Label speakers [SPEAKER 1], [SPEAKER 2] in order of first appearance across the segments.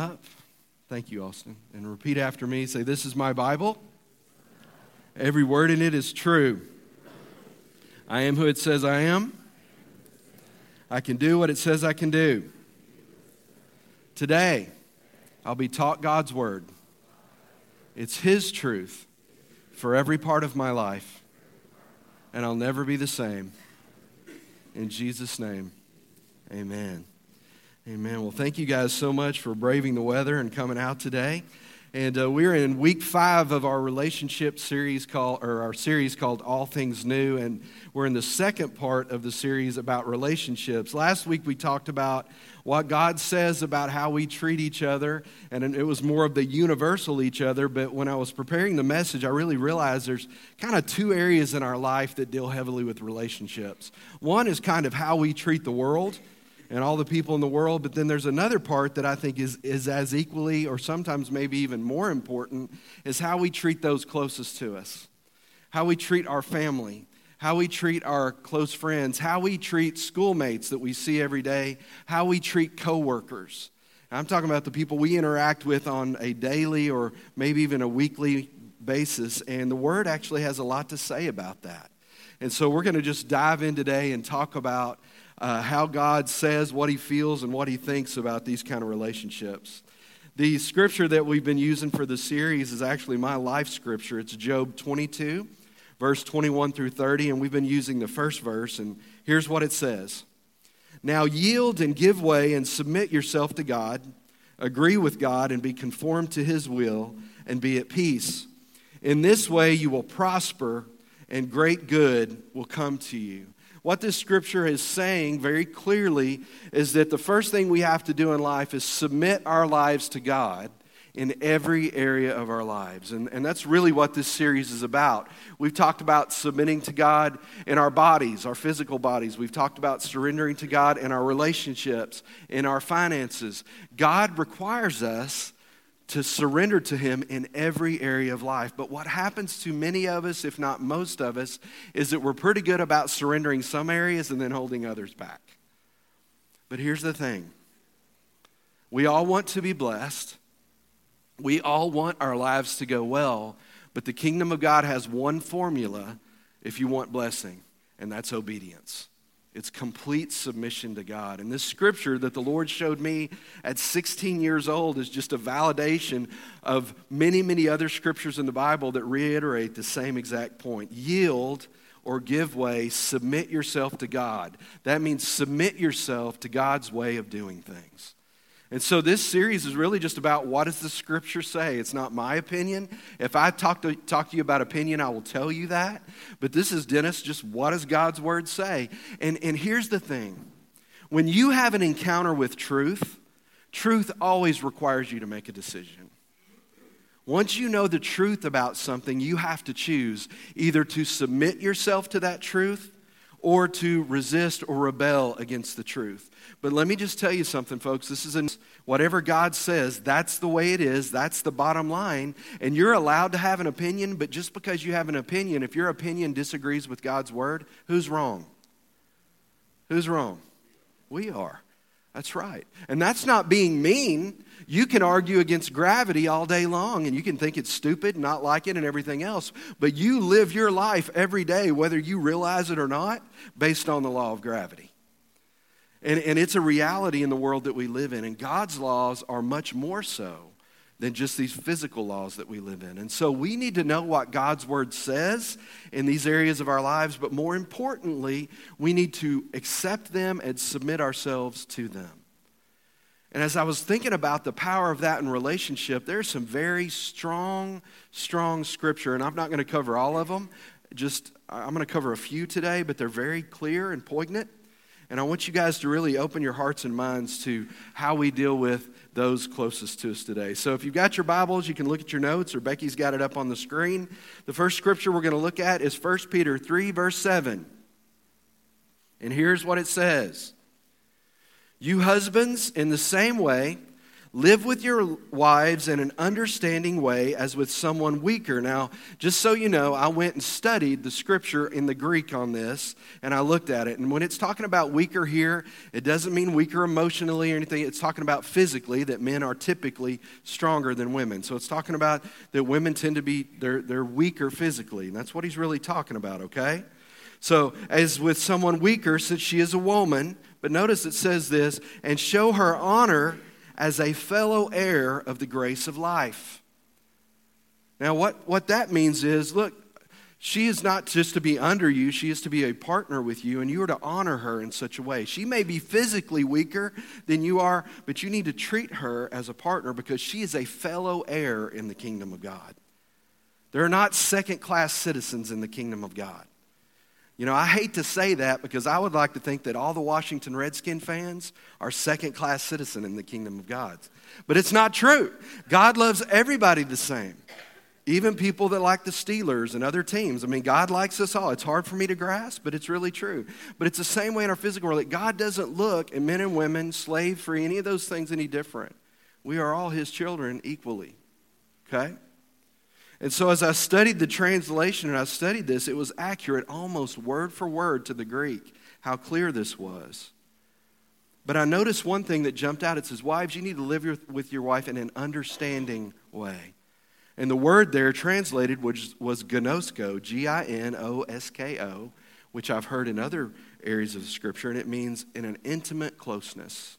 [SPEAKER 1] up. Thank you, Austin. And repeat after me. Say, This is my Bible. Every word in it is true. I am who it says I am. I can do what it says I can do. Today, I'll be taught God's word. It's His truth for every part of my life, and I'll never be the same. In Jesus' name, amen. Amen. Well, thank you guys so much for braving the weather and coming out today. And uh, we're in week five of our relationship series called, or our series called All Things New. And we're in the second part of the series about relationships. Last week we talked about what God says about how we treat each other, and it was more of the universal each other. But when I was preparing the message, I really realized there's kind of two areas in our life that deal heavily with relationships. One is kind of how we treat the world and all the people in the world. But then there's another part that I think is, is as equally, or sometimes maybe even more important, is how we treat those closest to us, how we treat our family, how we treat our close friends, how we treat schoolmates that we see every day, how we treat coworkers. I'm talking about the people we interact with on a daily or maybe even a weekly basis, and the Word actually has a lot to say about that. And so we're going to just dive in today and talk about uh, how God says what he feels and what he thinks about these kind of relationships. The scripture that we've been using for the series is actually my life scripture. It's Job 22, verse 21 through 30, and we've been using the first verse, and here's what it says Now yield and give way and submit yourself to God, agree with God, and be conformed to his will, and be at peace. In this way you will prosper, and great good will come to you. What this scripture is saying very clearly is that the first thing we have to do in life is submit our lives to God in every area of our lives. And, and that's really what this series is about. We've talked about submitting to God in our bodies, our physical bodies. We've talked about surrendering to God in our relationships, in our finances. God requires us to surrender to Him in every area of life. But what happens to many of us, if not most of us, is that we're pretty good about surrendering some areas and then holding others back. But here's the thing we all want to be blessed, we all want our lives to go well, but the kingdom of God has one formula if you want blessing, and that's obedience. It's complete submission to God. And this scripture that the Lord showed me at 16 years old is just a validation of many, many other scriptures in the Bible that reiterate the same exact point. Yield or give way, submit yourself to God. That means submit yourself to God's way of doing things. And so this series is really just about what does the scripture say? It's not my opinion. If I talk to, talk to you about opinion, I will tell you that. But this is, Dennis, just what does God's word say? And, and here's the thing when you have an encounter with truth, truth always requires you to make a decision. Once you know the truth about something, you have to choose either to submit yourself to that truth or to resist or rebel against the truth. But let me just tell you something, folks. This is an, whatever God says, that's the way it is. That's the bottom line. And you're allowed to have an opinion, but just because you have an opinion, if your opinion disagrees with God's word, who's wrong? Who's wrong? We are. That's right. And that's not being mean. You can argue against gravity all day long and you can think it's stupid, not like it, and everything else. But you live your life every day, whether you realize it or not, based on the law of gravity. And, and it's a reality in the world that we live in. And God's laws are much more so than just these physical laws that we live in. And so we need to know what God's word says in these areas of our lives, but more importantly, we need to accept them and submit ourselves to them. And as I was thinking about the power of that in relationship, there's some very strong, strong scripture, and I'm not going to cover all of them. Just, I'm going to cover a few today, but they're very clear and poignant. And I want you guys to really open your hearts and minds to how we deal with those closest to us today. So if you've got your Bibles, you can look at your notes, or Becky's got it up on the screen. The first scripture we're going to look at is 1 Peter 3, verse 7. And here's what it says You husbands, in the same way, Live with your wives in an understanding way as with someone weaker. Now, just so you know, I went and studied the scripture in the Greek on this, and I looked at it. And when it's talking about weaker here, it doesn't mean weaker emotionally or anything. It's talking about physically, that men are typically stronger than women. So it's talking about that women tend to be, they're, they're weaker physically. And that's what he's really talking about, okay? So, as with someone weaker, since she is a woman, but notice it says this, and show her honor as a fellow heir of the grace of life. Now, what, what that means is look, she is not just to be under you, she is to be a partner with you, and you are to honor her in such a way. She may be physically weaker than you are, but you need to treat her as a partner because she is a fellow heir in the kingdom of God. There are not second class citizens in the kingdom of God. You know, I hate to say that because I would like to think that all the Washington Redskin fans are second class citizen in the kingdom of God. But it's not true. God loves everybody the same. Even people that like the Steelers and other teams. I mean, God likes us all. It's hard for me to grasp, but it's really true. But it's the same way in our physical world that God doesn't look at men and women, slave free, any of those things any different. We are all his children equally. Okay? And so, as I studied the translation and I studied this, it was accurate almost word for word to the Greek, how clear this was. But I noticed one thing that jumped out. It says, Wives, you need to live with your wife in an understanding way. And the word there translated was, was ginosko, G I N O S K O, which I've heard in other areas of the scripture, and it means in an intimate closeness.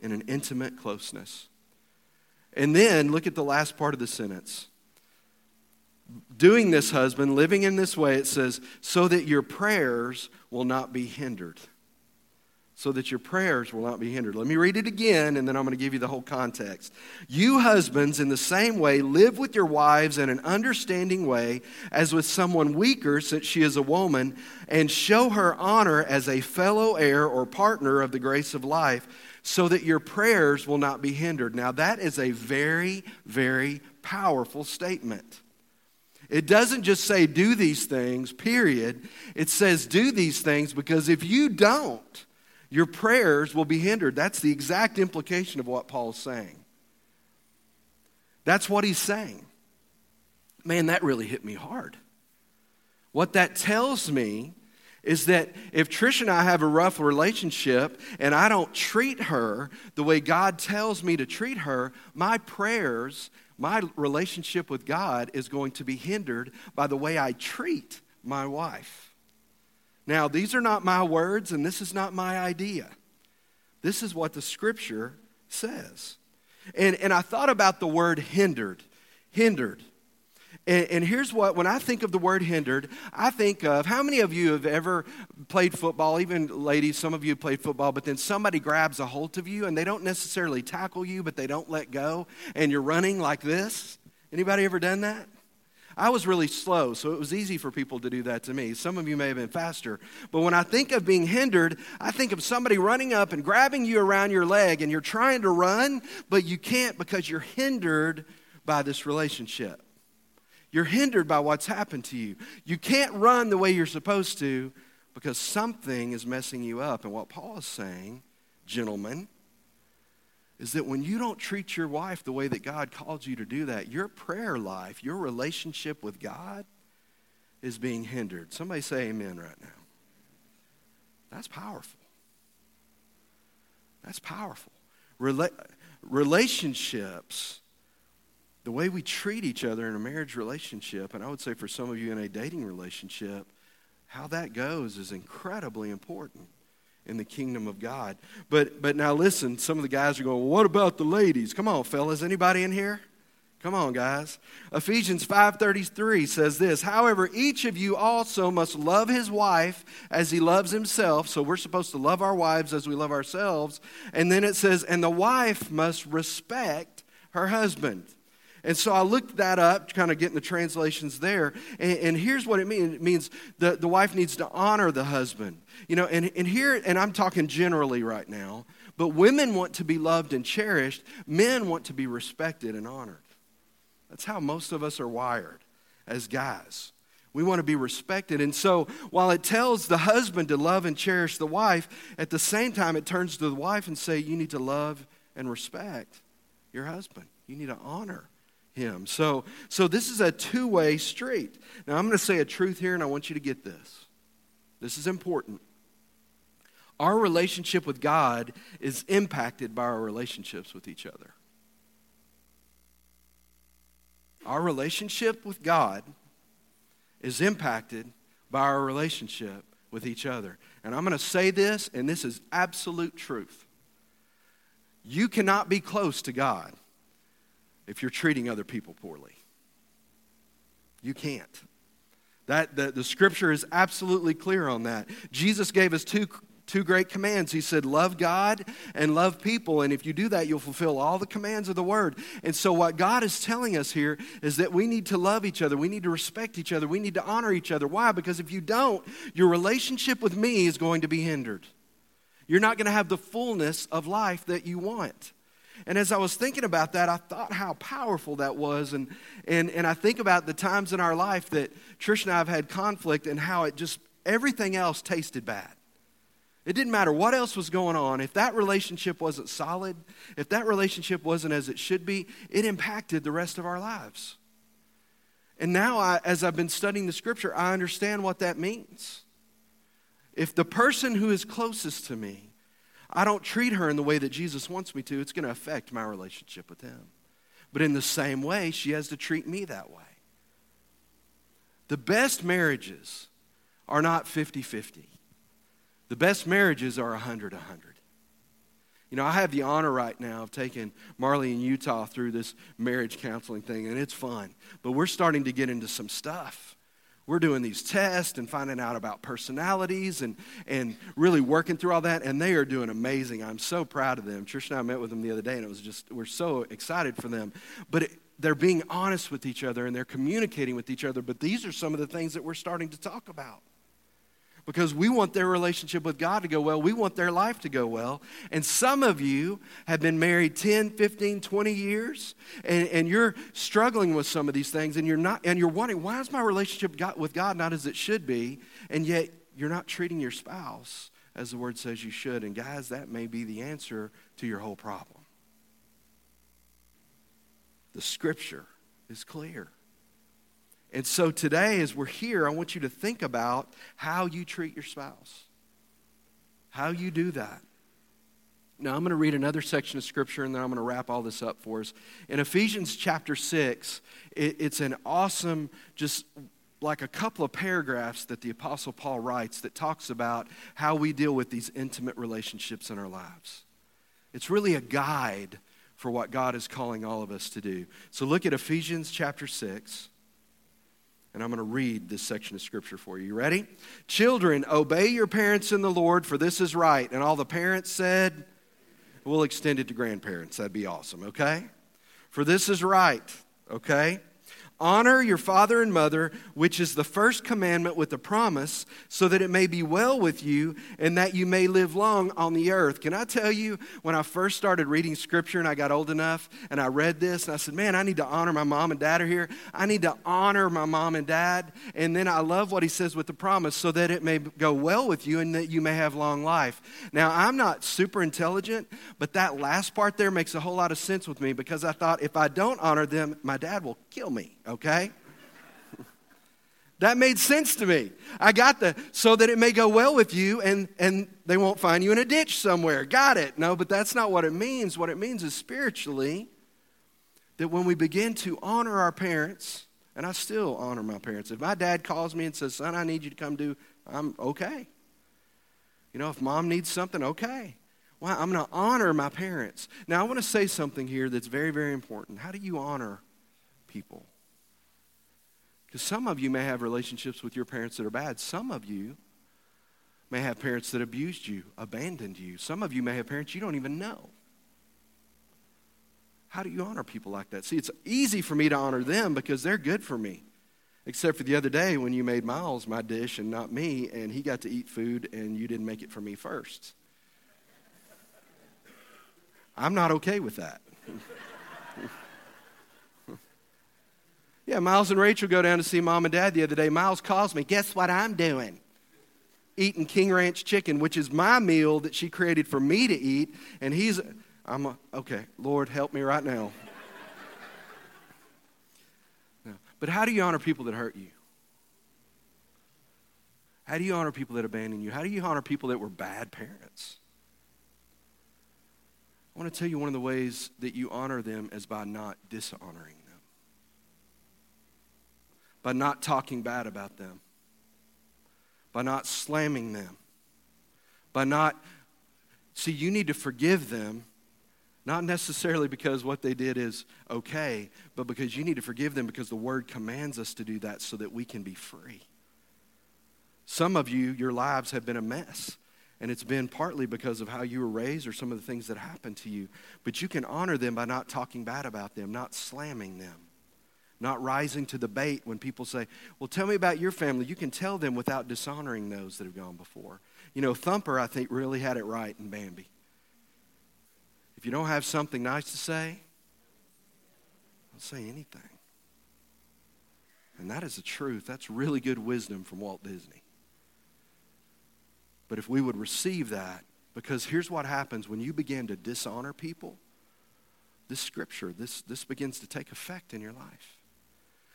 [SPEAKER 1] In an intimate closeness. And then look at the last part of the sentence doing this, husband, living in this way, it says, so that your prayers will not be hindered. So that your prayers will not be hindered. Let me read it again, and then I'm going to give you the whole context. You husbands, in the same way, live with your wives in an understanding way, as with someone weaker, since she is a woman, and show her honor as a fellow heir or partner of the grace of life, so that your prayers will not be hindered. Now, that is a very, very powerful statement. It doesn't just say do these things, period. It says do these things because if you don't, your prayers will be hindered. That's the exact implication of what Paul's saying. That's what he's saying. Man, that really hit me hard. What that tells me is that if Trish and I have a rough relationship and I don't treat her the way God tells me to treat her, my prayers my relationship with God is going to be hindered by the way I treat my wife. Now, these are not my words, and this is not my idea. This is what the scripture says. And, and I thought about the word hindered. Hindered. And, and, here's what, when I think of the word hindered, I think of how many of you have ever played football, even ladies, some of you played football, but then somebody grabs a hold of you and they don't necessarily tackle you, but they don't let go, and you're running like this? Anybody ever done that? I was really slow, so it was easy for people to do that to me. Some of you may have been faster. But when I think of being hindered, I think of somebody running up and grabbing you around your leg, and you're trying to run, but you can't because you're hindered by this relationship. You're hindered by what's happened to you. You can't run the way you're supposed to because something is messing you up. And what Paul is saying, gentlemen, is that when you don't treat your wife the way that God called you to do that, your prayer life, your relationship with God is being hindered. Somebody say amen right now. That's powerful. That's powerful. Rela- relationships the way we treat each other in a marriage relationship, and I would say for some of you in a dating relationship, how that goes is incredibly important in the kingdom of God. But but now listen, some of the guys are going, well, what about the ladies? Come on, fellas. Anybody in here? Come on, guys. Ephesians 5:33 says this, "However, each of you also must love his wife as he loves himself." So we're supposed to love our wives as we love ourselves. And then it says, "And the wife must respect her husband." And so I looked that up, kind of getting the translations there. And, and, here's what it means it means the, the wife needs to honor the husband. You know, and, and here, and I'm talking generally right now, but women want to be loved and cherished, men want to be respected and honored. That's how most of us are wired as guys. We want to be respected. And so, while it tells the husband to love and cherish the wife, at the same time, it turns to the wife and say, You need to love and respect your husband. You need to honor him. So, so this is a two way street. Now, I'm going to say a truth here, and I want you to get this. This is important. Our relationship with God is impacted by our relationships with each other. Our relationship with God is impacted by our relationship with each other. And I'm going to say this, and this is absolute truth. You cannot be close to God if you're treating other people poorly. You can't. That the, the scripture is absolutely clear on that. Jesus gave us two two great commands. He said, Love God and love people. And if you do that, you'll fulfill all the commands of the word. And so, what God is telling us here is that we need to love each other. We need to respect each other. We need to honor each other. Why? Because if you don't, your relationship with me is going to be hindered. You're not going to have the fullness of life that you want. And as I was thinking about that, I thought how powerful that was. And, and, and I think about the times in our life that Trish and I have had conflict and how it just, everything else tasted bad. It didn't matter what else was going on. If that relationship wasn't solid, if that relationship wasn't as it should be, it impacted the rest of our lives. And now, I, as I've been studying the scripture, I understand what that means. If the person who is closest to me, I don't treat her in the way that Jesus wants me to, it's going to affect my relationship with him. But in the same way, she has to treat me that way. The best marriages are not 50 50. The best marriages are 100 100. You know, I have the honor right now of taking Marley and Utah through this marriage counseling thing, and it's fun. But we're starting to get into some stuff. We're doing these tests and finding out about personalities and, and really working through all that, and they are doing amazing. I'm so proud of them. Trish and I met with them the other day, and it was just, we're so excited for them. But it, they're being honest with each other and they're communicating with each other. But these are some of the things that we're starting to talk about because we want their relationship with God to go well. We want their life to go well. And some of you have been married 10, 15, 20 years, and, and you're struggling with some of these things, and you're not, and you're wondering, why is my relationship with God not as it should be? And yet you're not treating your spouse as the word says you should. And guys, that may be the answer to your whole problem. The scripture is clear. And so today, as we're here, I want you to think about how you treat your spouse, how you do that. Now, I'm going to read another section of scripture and then I'm going to wrap all this up for us. In Ephesians chapter 6, it, it's an awesome, just like a couple of paragraphs that the Apostle Paul writes that talks about how we deal with these intimate relationships in our lives. It's really a guide for what God is calling all of us to do. So look at Ephesians chapter 6. And I'm going to read this section of scripture for you. You ready? Children, obey your parents in the Lord, for this is right. And all the parents said, We'll extend it to grandparents. That'd be awesome, okay? For this is right, okay? Honor your father and mother, which is the first commandment with a promise, so that it may be well with you and that you may live long on the earth. Can I tell you, when I first started reading scripture and I got old enough and I read this and I said, man, I need to honor my mom and dad are here. I need to honor my mom and dad. And then I love what he says with the promise, so that it may go well with you and that you may have long life. Now, I'm not super intelligent, but that last part there makes a whole lot of sense with me because I thought if I don't honor them, my dad will kill me okay? that made sense to me. I got the so that it may go well with you and and they won't find you in a ditch somewhere. Got it. No, but that's not what it means. What it means is spiritually that when we begin to honor our parents, and I still honor my parents. If my dad calls me and says, "Son, I need you to come do," I'm okay. You know, if mom needs something, okay. Well, I'm going to honor my parents. Now, I want to say something here that's very, very important. How do you honor people? Because some of you may have relationships with your parents that are bad. Some of you may have parents that abused you, abandoned you. Some of you may have parents you don't even know. How do you honor people like that? See, it's easy for me to honor them because they're good for me. Except for the other day when you made Miles my dish and not me, and he got to eat food and you didn't make it for me first. I'm not okay with that. Yeah, Miles and Rachel go down to see mom and dad the other day. Miles calls me. Guess what I'm doing? Eating King Ranch chicken, which is my meal that she created for me to eat. And he's, I'm a, okay, Lord, help me right now. no. But how do you honor people that hurt you? How do you honor people that abandon you? How do you honor people that were bad parents? I want to tell you one of the ways that you honor them is by not dishonoring by not talking bad about them, by not slamming them, by not, see, you need to forgive them, not necessarily because what they did is okay, but because you need to forgive them because the word commands us to do that so that we can be free. Some of you, your lives have been a mess. And it's been partly because of how you were raised or some of the things that happened to you. But you can honor them by not talking bad about them, not slamming them, not rising to the bait when people say, Well, tell me about your family. You can tell them without dishonoring those that have gone before. You know, Thumper, I think, really had it right in Bambi. If you don't have something nice to say, don't say anything. And that is the truth. That's really good wisdom from Walt Disney. But if we would receive that, because here's what happens when you begin to dishonor people, this scripture, this, this begins to take effect in your life.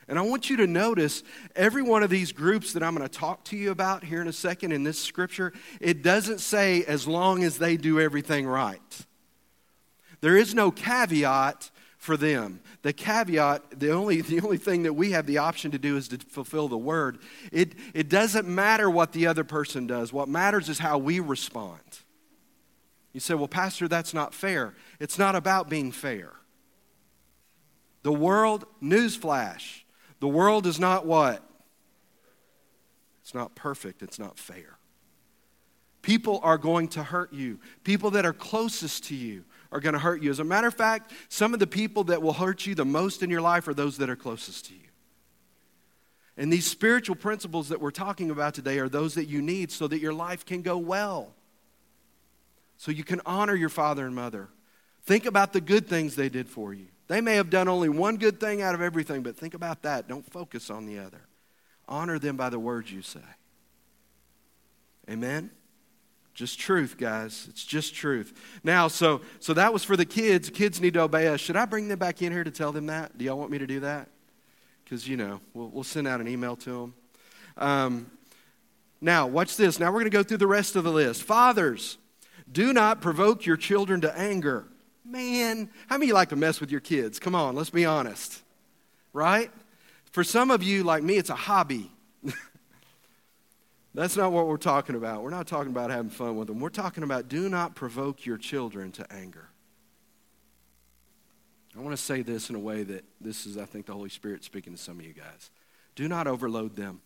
[SPEAKER 1] And I want you to notice every one of these groups that I'm going to talk to you about here in a second in this scripture, it doesn't say as long as they do everything right. There is no caveat for them. The caveat, the only, the only thing that we have the option to do is to fulfill the word. It, it doesn't matter what the other person does, what matters is how we respond. You say, well, Pastor, that's not fair. It's not about being fair. The world, newsflash, the world is not what? It's not perfect, it's not fair. People are going to hurt you. People that are closest to you are going to hurt you. As a matter of fact, some of the people that will hurt you the most in your life are those that are closest to you. And these spiritual principles that we're talking about today are those that you need so that your life can go well. So you can honor your father and mother. Think about the good things they did for you. They may have done only one good thing out of everything, but think about that. Don't focus on the other. Honor them by the words you say. Amen? Just truth, guys. It's just truth. Now, so so that was for the kids. Kids need to obey us. Should I bring them back in here to tell them that? Do y'all want me to do that? Because you know, we'll, we'll send out an email to them. Um, now, watch this. Now we're going to go through the rest of the list. Fathers, do not provoke your children to anger. Man, how many like to mess with your kids? Come on, let's be honest. Right? For some of you, like me, it's a hobby. That's not what we're talking about. We're not talking about having fun with them. We're talking about do not provoke your children to anger. I want to say this in a way that this is, I think, the Holy Spirit speaking to some of you guys. Do not overload them.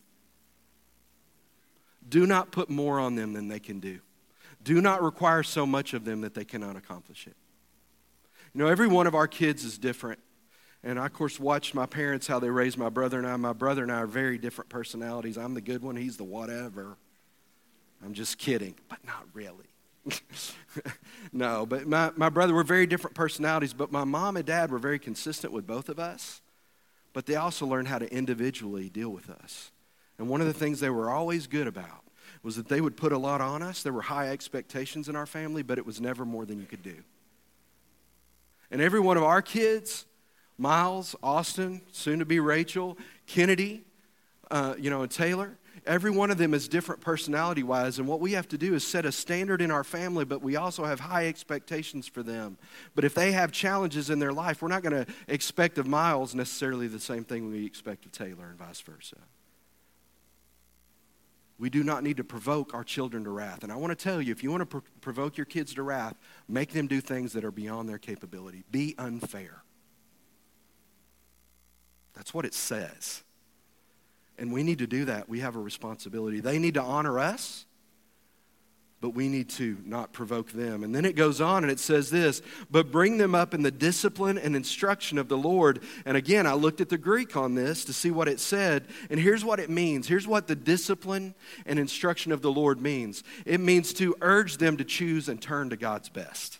[SPEAKER 1] Do not put more on them than they can do. Do not require so much of them that they cannot accomplish it. You know, every one of our kids is different. And I, of course, watched my parents, how they raised my brother and I. My brother and I are very different personalities. I'm the good one, he's the whatever. I'm just kidding, but not really. no, but my, my brother, we're very different personalities, but my mom and dad were very consistent with both of us. But they also learned how to individually deal with us. And one of the things they were always good about was that they would put a lot on us. There were high expectations in our family, but it was never more than you could do. And every one of our kids, Miles, Austin, soon to be Rachel, Kennedy, uh, you know, and Taylor. Every one of them is different personality wise, and what we have to do is set a standard in our family, but we also have high expectations for them. But if they have challenges in their life, we're not going to expect of Miles necessarily the same thing we expect of Taylor, and vice versa. We do not need to provoke our children to wrath. And I want to tell you if you want to pr- provoke your kids to wrath, make them do things that are beyond their capability. Be unfair. That's what it says. And we need to do that. We have a responsibility. They need to honor us, but we need to not provoke them. And then it goes on and it says this, but bring them up in the discipline and instruction of the Lord. And again, I looked at the Greek on this to see what it said. And here's what it means. Here's what the discipline and instruction of the Lord means it means to urge them to choose and turn to God's best.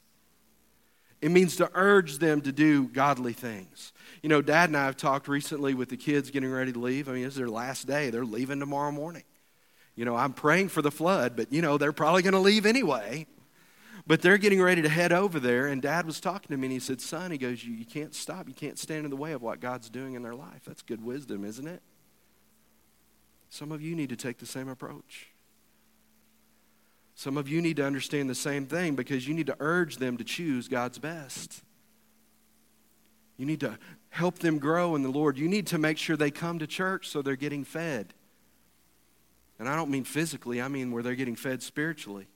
[SPEAKER 1] It means to urge them to do godly things. You know, Dad and I have talked recently with the kids getting ready to leave. I mean, it's their last day. They're leaving tomorrow morning. You know, I'm praying for the flood, but, you know, they're probably going to leave anyway. But they're getting ready to head over there, and dad was talking to me, and he said, Son, he goes, you, you can't stop. You can't stand in the way of what God's doing in their life. That's good wisdom, isn't it? Some of you need to take the same approach. Some of you need to understand the same thing because you need to urge them to choose God's best. You need to help them grow in the Lord. You need to make sure they come to church so they're getting fed. And I don't mean physically, I mean where they're getting fed spiritually.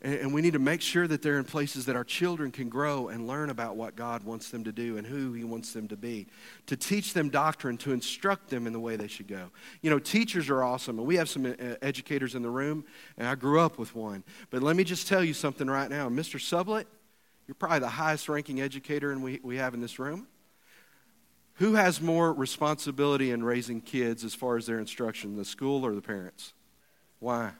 [SPEAKER 1] And, we need to make sure that they're in places that our children can grow and learn about what God wants them to do and who He wants them to be. To teach them doctrine, to instruct them in the way they should go. You know, teachers are awesome, and we have some uh, educators in the room, and I grew up with one. But let me just tell you something right now. Mr. Sublett, you're probably the highest ranking educator we, we have in this room. Who has more responsibility in raising kids as far as their instruction, the school or the parents? Why?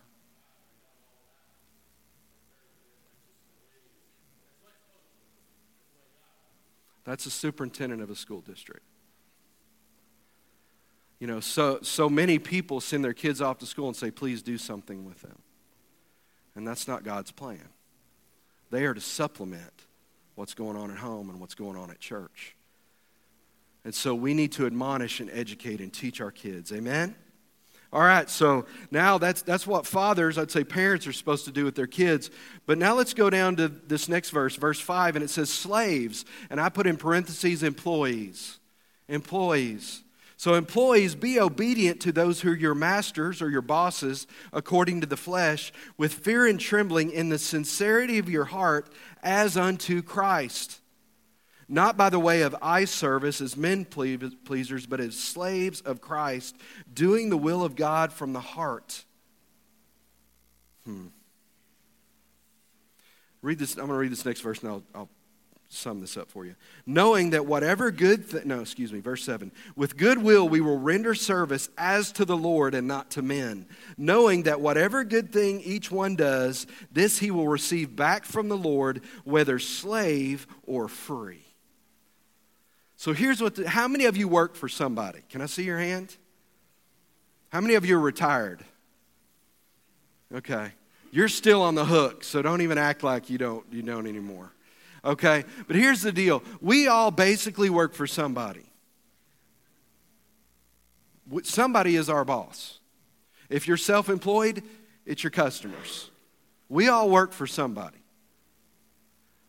[SPEAKER 1] That's a superintendent of a school district. You know, so, so many people send their kids off to school and say, please do something with them. And that's not God's plan. They are to supplement what's going on at home and what's going on at church. And so we need to admonish and educate and teach our kids. Amen? All right, so now that's, that's what fathers, I'd say parents, are supposed to do with their kids. But now let's go down to this next verse, verse 5, and it says slaves. And I put in parentheses employees. Employees. So, employees, be obedient to those who are your masters or your bosses according to the flesh, with fear and trembling in the sincerity of your heart, as unto Christ not by the way of eye service as men pleasers, but as slaves of Christ, doing the will of God from the heart. Hmm. Read this. I'm going to read this next verse, and I'll, I'll sum this up for you. Knowing that whatever good, th- no, excuse me, verse 7. With good will we will render service as to the Lord and not to men. Knowing that whatever good thing each one does, this he will receive back from the Lord, whether slave or free. So here's what the, how many of you work for somebody? Can I see your hand? How many of you are retired? Okay. You're still on the hook, so don't even act like you don't you don't anymore. Okay? But here's the deal. We all basically work for somebody. Somebody is our boss. If you're self-employed, it's your customers. We all work for somebody.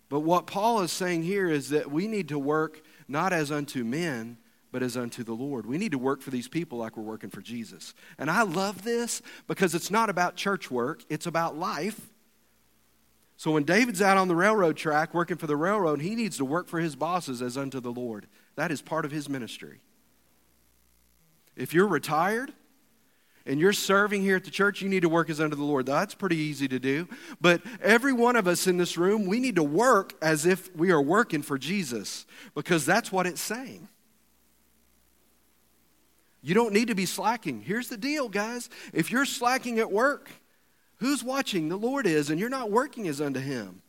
[SPEAKER 1] But what Paul is saying here is that we need to work not as unto men, but as unto the Lord. We need to work for these people like we're working for Jesus. And I love this because it's not about church work, it's about life. So when David's out on the railroad track working for the railroad, he needs to work for his bosses as unto the Lord. That is part of his ministry. If you're retired, and you're serving here at the church, you need to work as under the Lord. That's pretty easy to do. But every one of us in this room, we need to work as if we are working for Jesus because that's what it's saying. You don't need to be slacking. Here's the deal, guys. If you're slacking at work, who's watching? The Lord is, and you're not working as unto Him.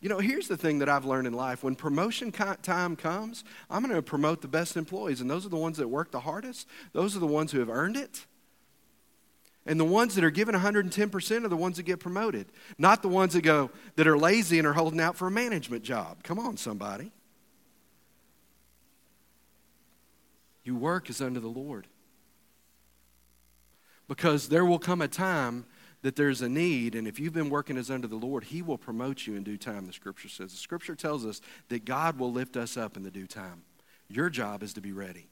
[SPEAKER 1] You know, here's the thing that I've learned in life. When promotion time comes, I'm going to promote the best employees, and those are the ones that work the hardest. Those are the ones who have earned it. And the ones that are given 110% are the ones that get promoted, not the ones that go that are lazy and are holding out for a management job. Come on, somebody. You work as unto the Lord. Because there will come a time that there's a need, and if you've been working as under the Lord, He will promote you in due time, the Scripture says. The Scripture tells us that God will lift us up in the due time. Your job is to be ready.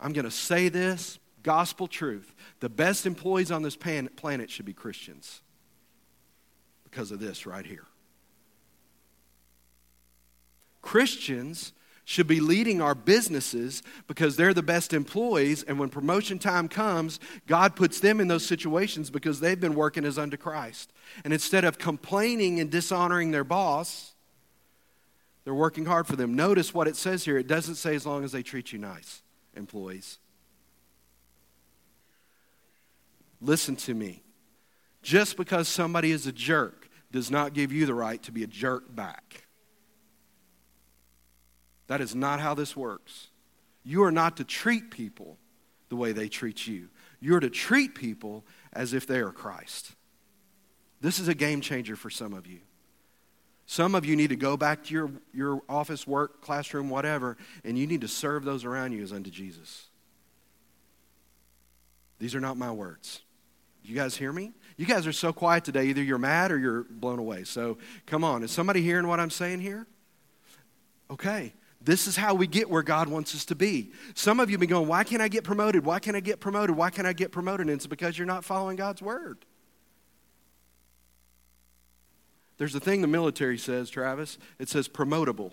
[SPEAKER 1] I'm going to say this gospel truth. The best employees on this planet should be Christians because of this right here. Christians should be leading our businesses because they're the best employees. And when promotion time comes, God puts them in those situations because they've been working as unto Christ. And instead of complaining and dishonoring their boss, they're working hard for them. Notice what it says here. It doesn't say as long as they treat you nice, employees. Listen to me. Just because somebody is a jerk does not give you the right to be a jerk back. That is not how this works. You are not to treat people the way they treat you. You're to treat people as if they are Christ. This is a game changer for some of you. Some of you need to go back to your, your office work, classroom, whatever, and you need to serve those around you as unto Jesus. These are not my words. You guys hear me? You guys are so quiet today. Either you're mad or you're blown away. So come on. Is somebody hearing what I'm saying here? Okay. This is how we get where God wants us to be. Some of you have been going, Why can't I get promoted? Why can't I get promoted? Why can't I get promoted? And it's because you're not following God's word. There's a thing the military says, Travis. It says promotable.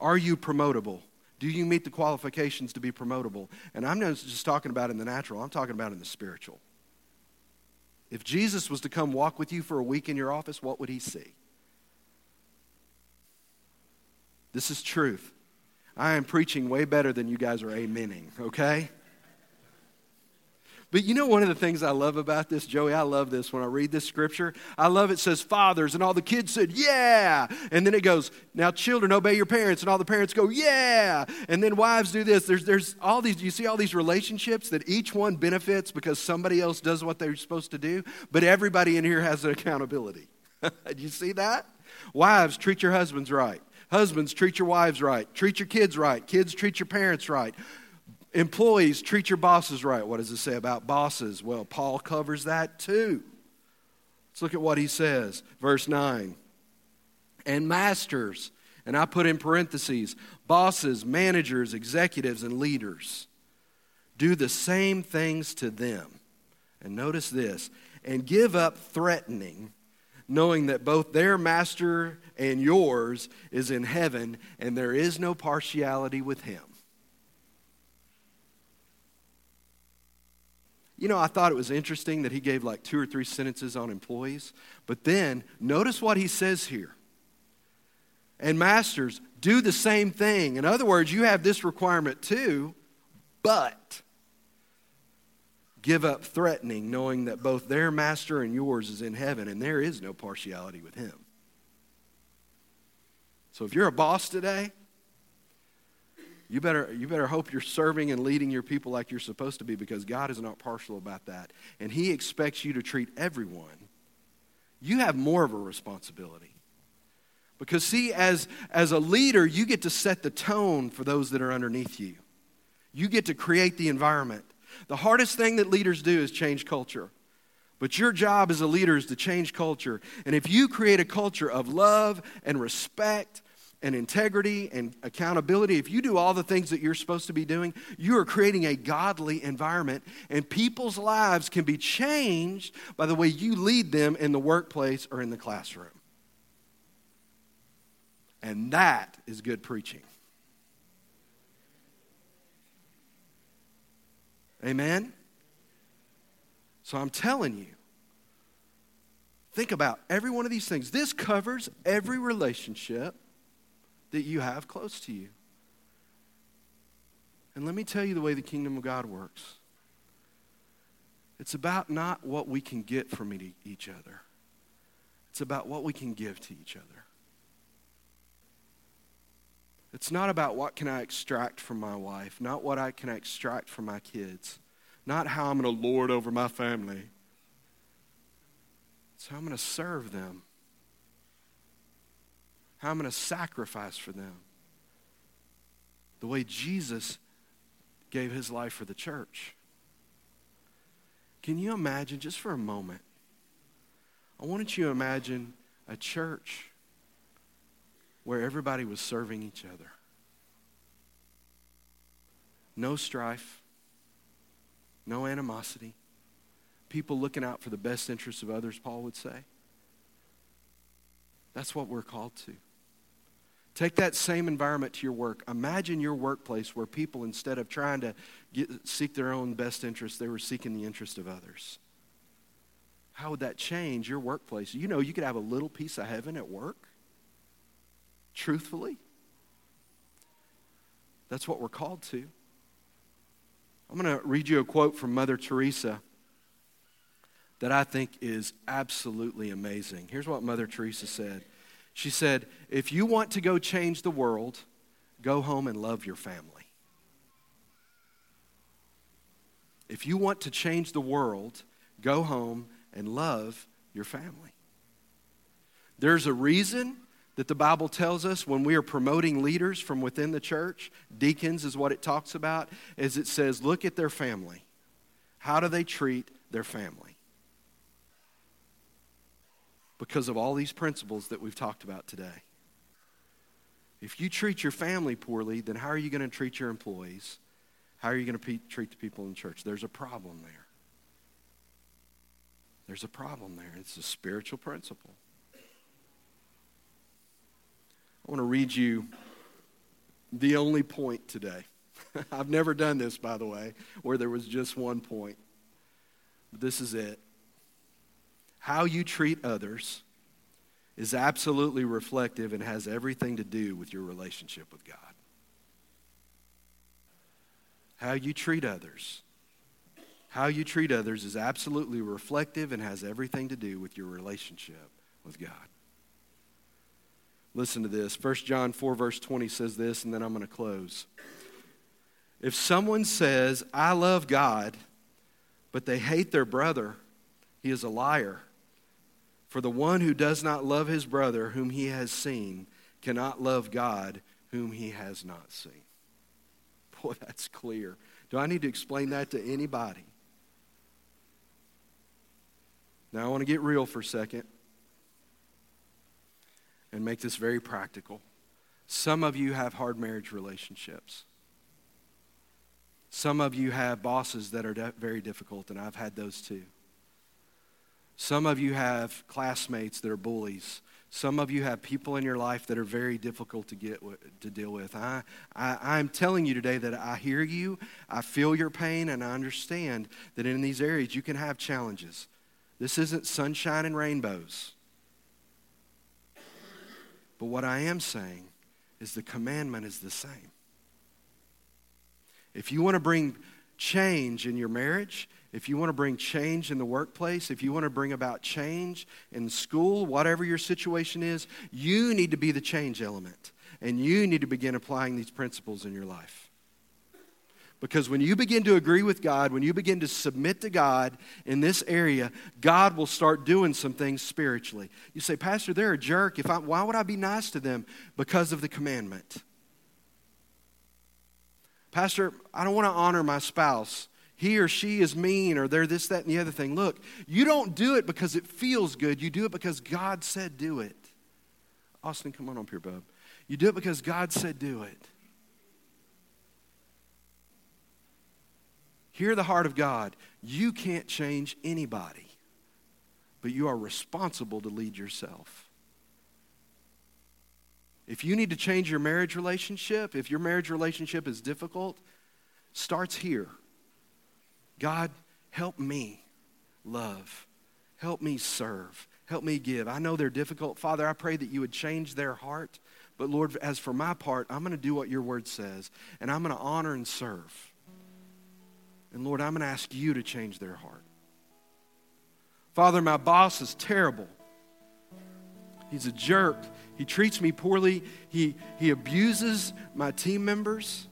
[SPEAKER 1] Are you promotable? Do you meet the qualifications to be promotable? And I'm not just talking about in the natural, I'm talking about in the spiritual. If Jesus was to come walk with you for a week in your office, what would he see? This is truth. I am preaching way better than you guys are amening, okay? But you know, one of the things I love about this, Joey, I love this when I read this scripture. I love it says fathers, and all the kids said, yeah. And then it goes, now children, obey your parents. And all the parents go, yeah. And then wives do this. There's, there's all these, you see all these relationships that each one benefits because somebody else does what they're supposed to do, but everybody in here has an accountability. do you see that? Wives, treat your husbands right. Husbands, treat your wives right. Treat your kids right. Kids, treat your parents right. Employees, treat your bosses right. What does it say about bosses? Well, Paul covers that too. Let's look at what he says. Verse 9. And masters, and I put in parentheses, bosses, managers, executives, and leaders, do the same things to them. And notice this and give up threatening, knowing that both their master and yours is in heaven, and there is no partiality with him. You know, I thought it was interesting that he gave like two or three sentences on employees, but then notice what he says here. And masters, do the same thing. In other words, you have this requirement too, but give up threatening, knowing that both their master and yours is in heaven, and there is no partiality with him. So if you're a boss today, you better, you better hope you're serving and leading your people like you're supposed to be because God is not partial about that. And He expects you to treat everyone. You have more of a responsibility. Because, see, as, as a leader, you get to set the tone for those that are underneath you. You get to create the environment. The hardest thing that leaders do is change culture. But your job as a leader is to change culture. And if you create a culture of love and respect and integrity and accountability, if you do all the things that you're supposed to be doing, you are creating a godly environment, and people's lives can be changed by the way you lead them in the workplace or in the classroom. And that is good preaching. Amen? So I'm telling you, think about every one of these things. This covers every relationship that you have close to you. And let me tell you the way the kingdom of God works it's about not what we can get from each other, it's about what we can give to each other. It's not about what can I extract from my wife, not what I can extract from my kids, not how I'm going to lord over my family. It's how I'm going to serve them how I'm going to sacrifice for them. The way Jesus gave his life for the church. Can you imagine, just for a moment, I wanted you to imagine a church where everybody was serving each other. No strife, no animosity, people looking out for the best interests of others, Paul would say. That's what we're called to. Take that same environment to your work. Imagine your workplace where people, instead of trying to get, seek their own best interests, they were seeking the interest of others. How would that change your workplace? You know, you could have a little piece of heaven at work, truthfully. That's what we're called to. I'm going to read you a quote from Mother Teresa that I think is absolutely amazing. Here's what Mother Teresa said she said, If you want to go change the world, go home and love your family. If you want to change the world, go home and love your family. There's a reason that the Bible tells us when we are promoting leaders from within the church, deacons is what it talks about, is it says, look at their family. How do they treat their family? Because of all these principles that we've talked about today. If you treat your family poorly, then how are you going to treat your employees? How are you going to pe- treat the people in church? There's a problem there. There's a problem there. It's a spiritual principle. I want to read you the only point today. I've never done this, by the way, where there was just one point. But this is it. How you treat others is absolutely reflective and has everything to do with your relationship with God. How you treat others. How you treat others is absolutely reflective and has everything to do with your relationship with God. Listen to this. 1 John 4, verse 20 says this, and then I'm going to close. If someone says, I love God, but they hate their brother, he is a liar. For the one who does not love his brother whom he has seen cannot love God whom he has not seen. Boy, that's clear. Do I need to explain that to anybody? Now, I want to get real for a second and make this very practical. Some of you have hard marriage relationships. Some of you have bosses that are de- very difficult, and I've had those too. Some of you have classmates that are bullies. Some of you have people in your life that are very difficult to get to deal with. I, I, I'm telling you today that I hear you, I feel your pain, and I understand that in these areas you can have challenges. This isn't sunshine and rainbows. But what I am saying is the commandment is the same. If you want to bring change in your marriage, if you want to bring change in the workplace, if you want to bring about change in school, whatever your situation is, you need to be the change element. And you need to begin applying these principles in your life. Because when you begin to agree with God, when you begin to submit to God in this area, God will start doing some things spiritually. You say, Pastor, they're a jerk. If I, why would I be nice to them? Because of the commandment. Pastor, I don't want to honor my spouse. He or she is mean, or they're this, that, and the other thing. Look, you don't do it because it feels good. You do it because God said do it. Austin, come on up here, bub. You do it because God said do it. Hear the heart of God. You can't change anybody, but you are responsible to lead yourself. If you need to change your marriage relationship, if your marriage relationship is difficult, starts here. God, help me love. Help me serve. Help me give. I know they're difficult. Father, I pray that you would change their heart. But Lord, as for my part, I'm going to do what your word says, and I'm going to honor and serve. And Lord, I'm going to ask you to change their heart. Father, my boss is terrible. He's a jerk. He treats me poorly. He, he abuses my team members.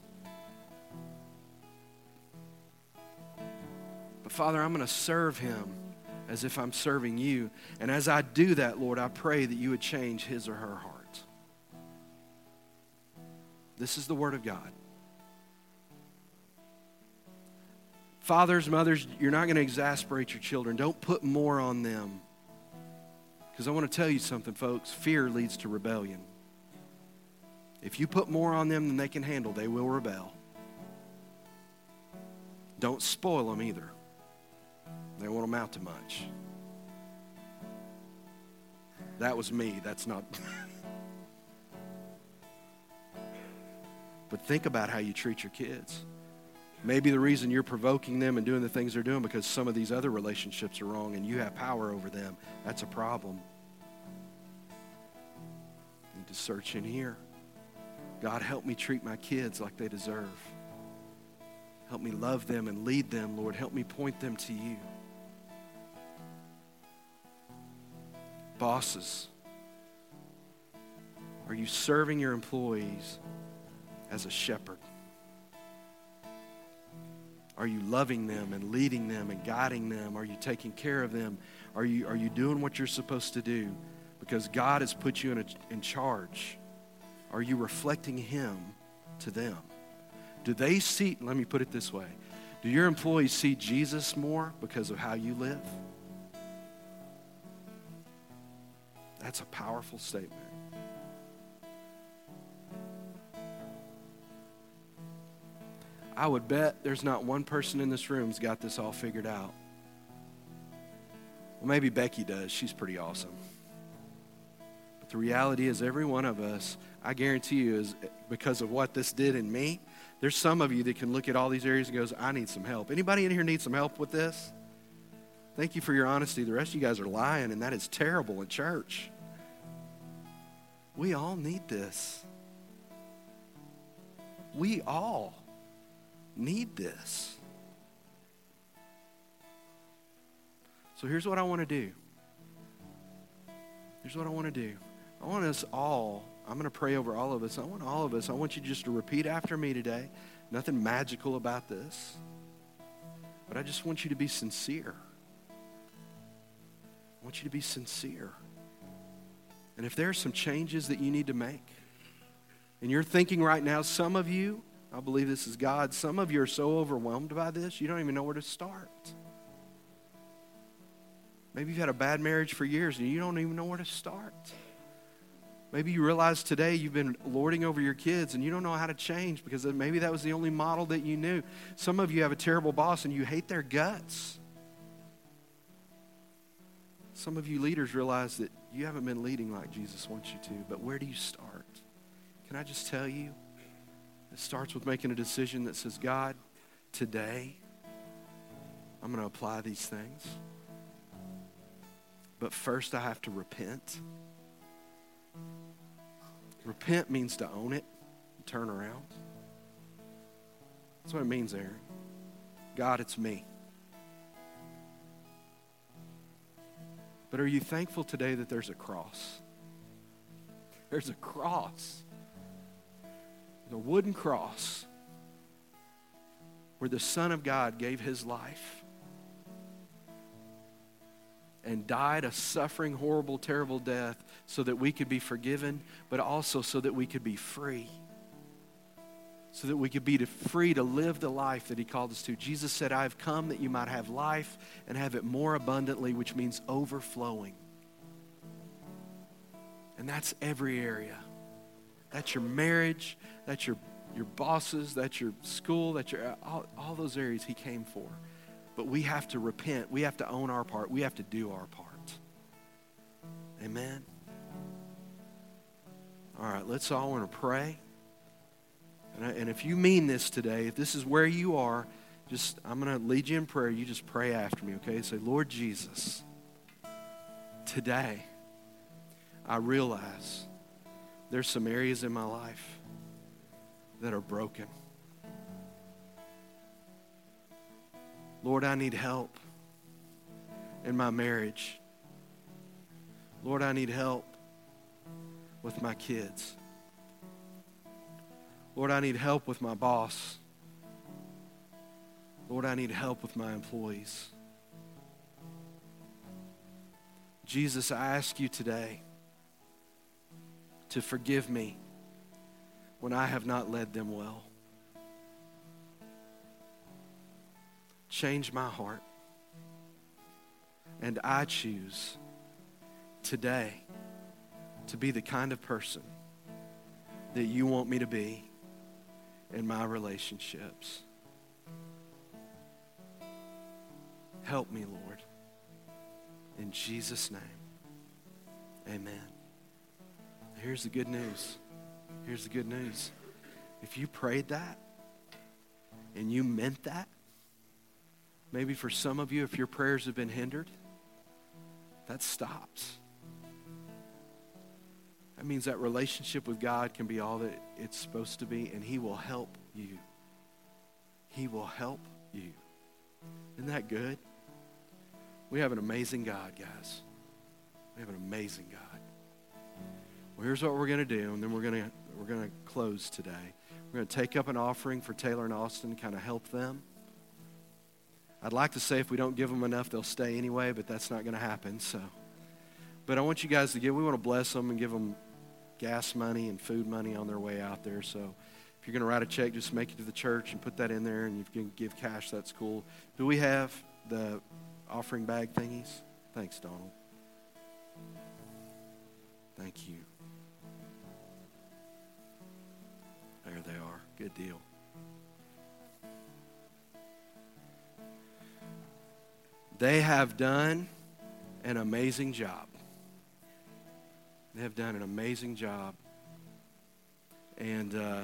[SPEAKER 1] But Father, I'm going to serve him as if I'm serving you. And as I do that, Lord, I pray that you would change his or her heart. This is the Word of God. Fathers, mothers, you're not going to exasperate your children. Don't put more on them. Because I want to tell you something, folks fear leads to rebellion. If you put more on them than they can handle, they will rebel. Don't spoil them either, they won't amount to much. That was me. That's not. but think about how you treat your kids. Maybe the reason you're provoking them and doing the things they're doing because some of these other relationships are wrong and you have power over them. That's a problem. You need to search in here. God, help me treat my kids like they deserve. Help me love them and lead them, Lord. Help me point them to you. Bosses, are you serving your employees as a shepherd? Are you loving them and leading them and guiding them? Are you taking care of them? Are you, are you doing what you're supposed to do? Because God has put you in, a, in charge. Are you reflecting Him to them? Do they see, let me put it this way do your employees see Jesus more because of how you live? That's a powerful statement. I would bet there's not one person in this room who's got this all figured out. Well, maybe Becky does. She's pretty awesome. But the reality is, every one of us, I guarantee you, is because of what this did in me. There's some of you that can look at all these areas and goes, I need some help. Anybody in here need some help with this? Thank you for your honesty. The rest of you guys are lying, and that is terrible in church. We all need this. We all need this. So here's what I want to do. Here's what I want to do. I want us all, I'm going to pray over all of us. I want all of us, I want you just to repeat after me today. Nothing magical about this. But I just want you to be sincere. I want you to be sincere. And if there are some changes that you need to make, and you're thinking right now, some of you, I believe this is God, some of you are so overwhelmed by this, you don't even know where to start. Maybe you've had a bad marriage for years and you don't even know where to start. Maybe you realize today you've been lording over your kids and you don't know how to change because maybe that was the only model that you knew. Some of you have a terrible boss and you hate their guts. Some of you leaders realize that you haven't been leading like Jesus wants you to, but where do you start? Can I just tell you? It starts with making a decision that says, God, today I'm going to apply these things. But first, I have to repent. Repent means to own it turn around. That's what it means, Aaron. God, it's me. But are you thankful today that there's a cross? There's a cross the wooden cross where the Son of God gave his life and died a suffering, horrible, terrible death so that we could be forgiven, but also so that we could be free. So that we could be free to live the life that he called us to. Jesus said, I have come that you might have life and have it more abundantly, which means overflowing. And that's every area. That's your marriage. That's your, your bosses. That's your school. That's your, all, all those areas he came for. But we have to repent. We have to own our part. We have to do our part. Amen. All right, let's all want to pray. And, I, and if you mean this today, if this is where you are, just I'm going to lead you in prayer. You just pray after me, okay? Say, Lord Jesus, today I realize there's some areas in my life that are broken. Lord, I need help in my marriage. Lord, I need help with my kids. Lord, I need help with my boss. Lord, I need help with my employees. Jesus, I ask you today to forgive me when I have not led them well. Change my heart. And I choose today to be the kind of person that you want me to be in my relationships. Help me, Lord. In Jesus' name, amen. Here's the good news. Here's the good news. If you prayed that and you meant that, maybe for some of you, if your prayers have been hindered, that stops. That means that relationship with God can be all that it's supposed to be, and He will help you. He will help you. Isn't that good? We have an amazing God, guys. We have an amazing God. Well, here's what we're going to do, and then we're going to we're going to close today. We're going to take up an offering for Taylor and Austin, kind of help them. I'd like to say if we don't give them enough, they'll stay anyway, but that's not going to happen. So, but I want you guys to give. We want to bless them and give them gas money and food money on their way out there. So, if you're going to write a check, just make it to the church and put that in there. And you can give cash, that's cool. Do we have the offering bag thingies? Thanks, Donald. Thank you. There they are. Good deal. They have done an amazing job. They have done an amazing job. And uh,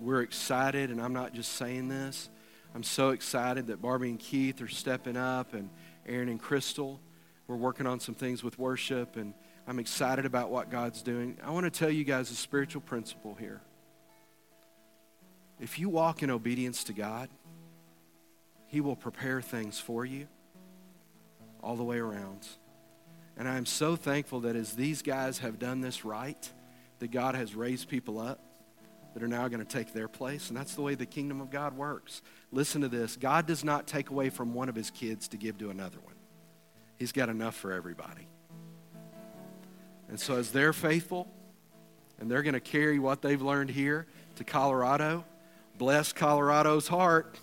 [SPEAKER 1] we're excited, and I'm not just saying this. I'm so excited that Barbie and Keith are stepping up, and Aaron and Crystal. We're working on some things with worship, and I'm excited about what God's doing. I want to tell you guys a spiritual principle here. If you walk in obedience to God, He will prepare things for you all the way around. And I am so thankful that as these guys have done this right, that God has raised people up that are now going to take their place. And that's the way the kingdom of God works. Listen to this God does not take away from one of his kids to give to another one, He's got enough for everybody. And so, as they're faithful and they're going to carry what they've learned here to Colorado, bless Colorado's heart.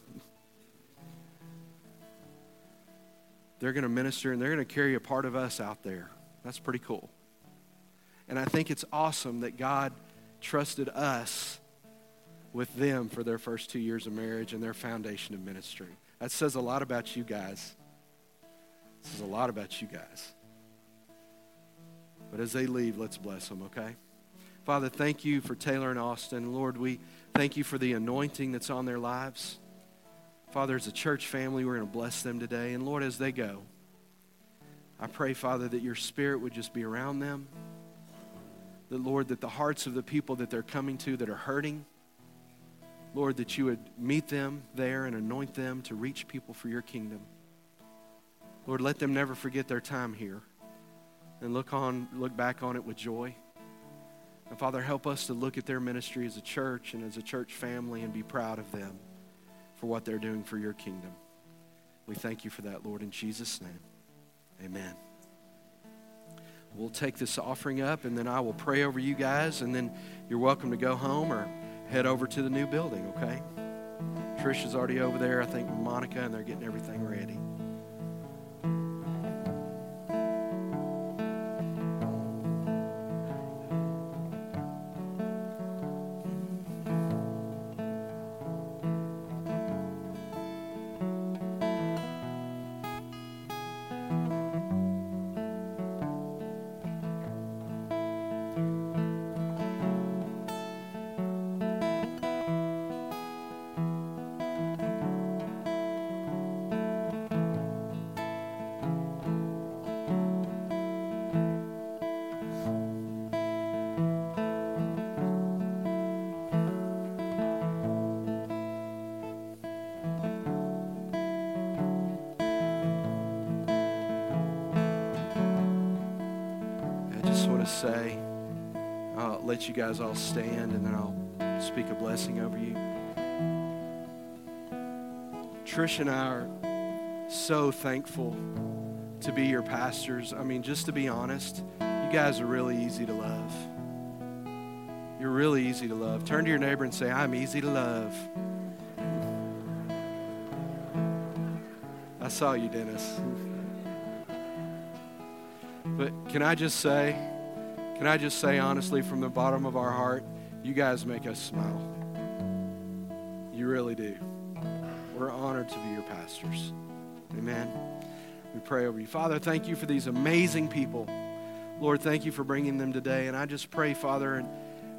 [SPEAKER 1] they're going to minister and they're going to carry a part of us out there. That's pretty cool. And I think it's awesome that God trusted us with them for their first two years of marriage and their foundation of ministry. That says a lot about you guys. It says a lot about you guys. But as they leave, let's bless them, okay? Father, thank you for Taylor and Austin. Lord, we thank you for the anointing that's on their lives. Father, as a church family, we're going to bless them today. And Lord, as they go, I pray, Father, that your spirit would just be around them. That, Lord, that the hearts of the people that they're coming to that are hurting, Lord, that you would meet them there and anoint them to reach people for your kingdom. Lord, let them never forget their time here and look on look back on it with joy. And Father, help us to look at their ministry as a church and as a church family and be proud of them for what they're doing for your kingdom. We thank you for that, Lord, in Jesus' name. Amen. We'll take this offering up, and then I will pray over you guys, and then you're welcome to go home or head over to the new building, okay? Trish is already over there, I think, Monica, and they're getting everything ready. You guys all stand and then I'll speak a blessing over you. Trish and I are so thankful to be your pastors. I mean, just to be honest, you guys are really easy to love. You're really easy to love. Turn to your neighbor and say, I'm easy to love. I saw you, Dennis. But can I just say, can I just say honestly from the bottom of our heart, you guys make us smile. You really do. We're honored to be your pastors. Amen. We pray over you. Father, thank you for these amazing people. Lord, thank you for bringing them today. And I just pray, Father, and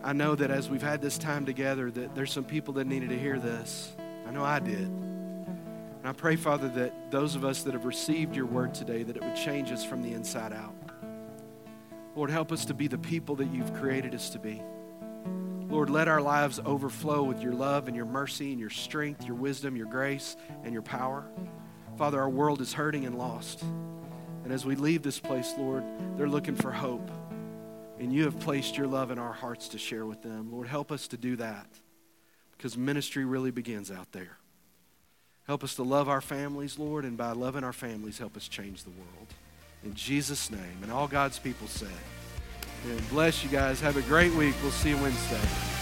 [SPEAKER 1] I know that as we've had this time together, that there's some people that needed to hear this. I know I did. And I pray, Father, that those of us that have received your word today, that it would change us from the inside out. Lord, help us to be the people that you've created us to be. Lord, let our lives overflow with your love and your mercy and your strength, your wisdom, your grace, and your power. Father, our world is hurting and lost. And as we leave this place, Lord, they're looking for hope. And you have placed your love in our hearts to share with them. Lord, help us to do that because ministry really begins out there. Help us to love our families, Lord, and by loving our families, help us change the world. In Jesus' name. And all God's people said. And bless you guys. Have a great week. We'll see you Wednesday.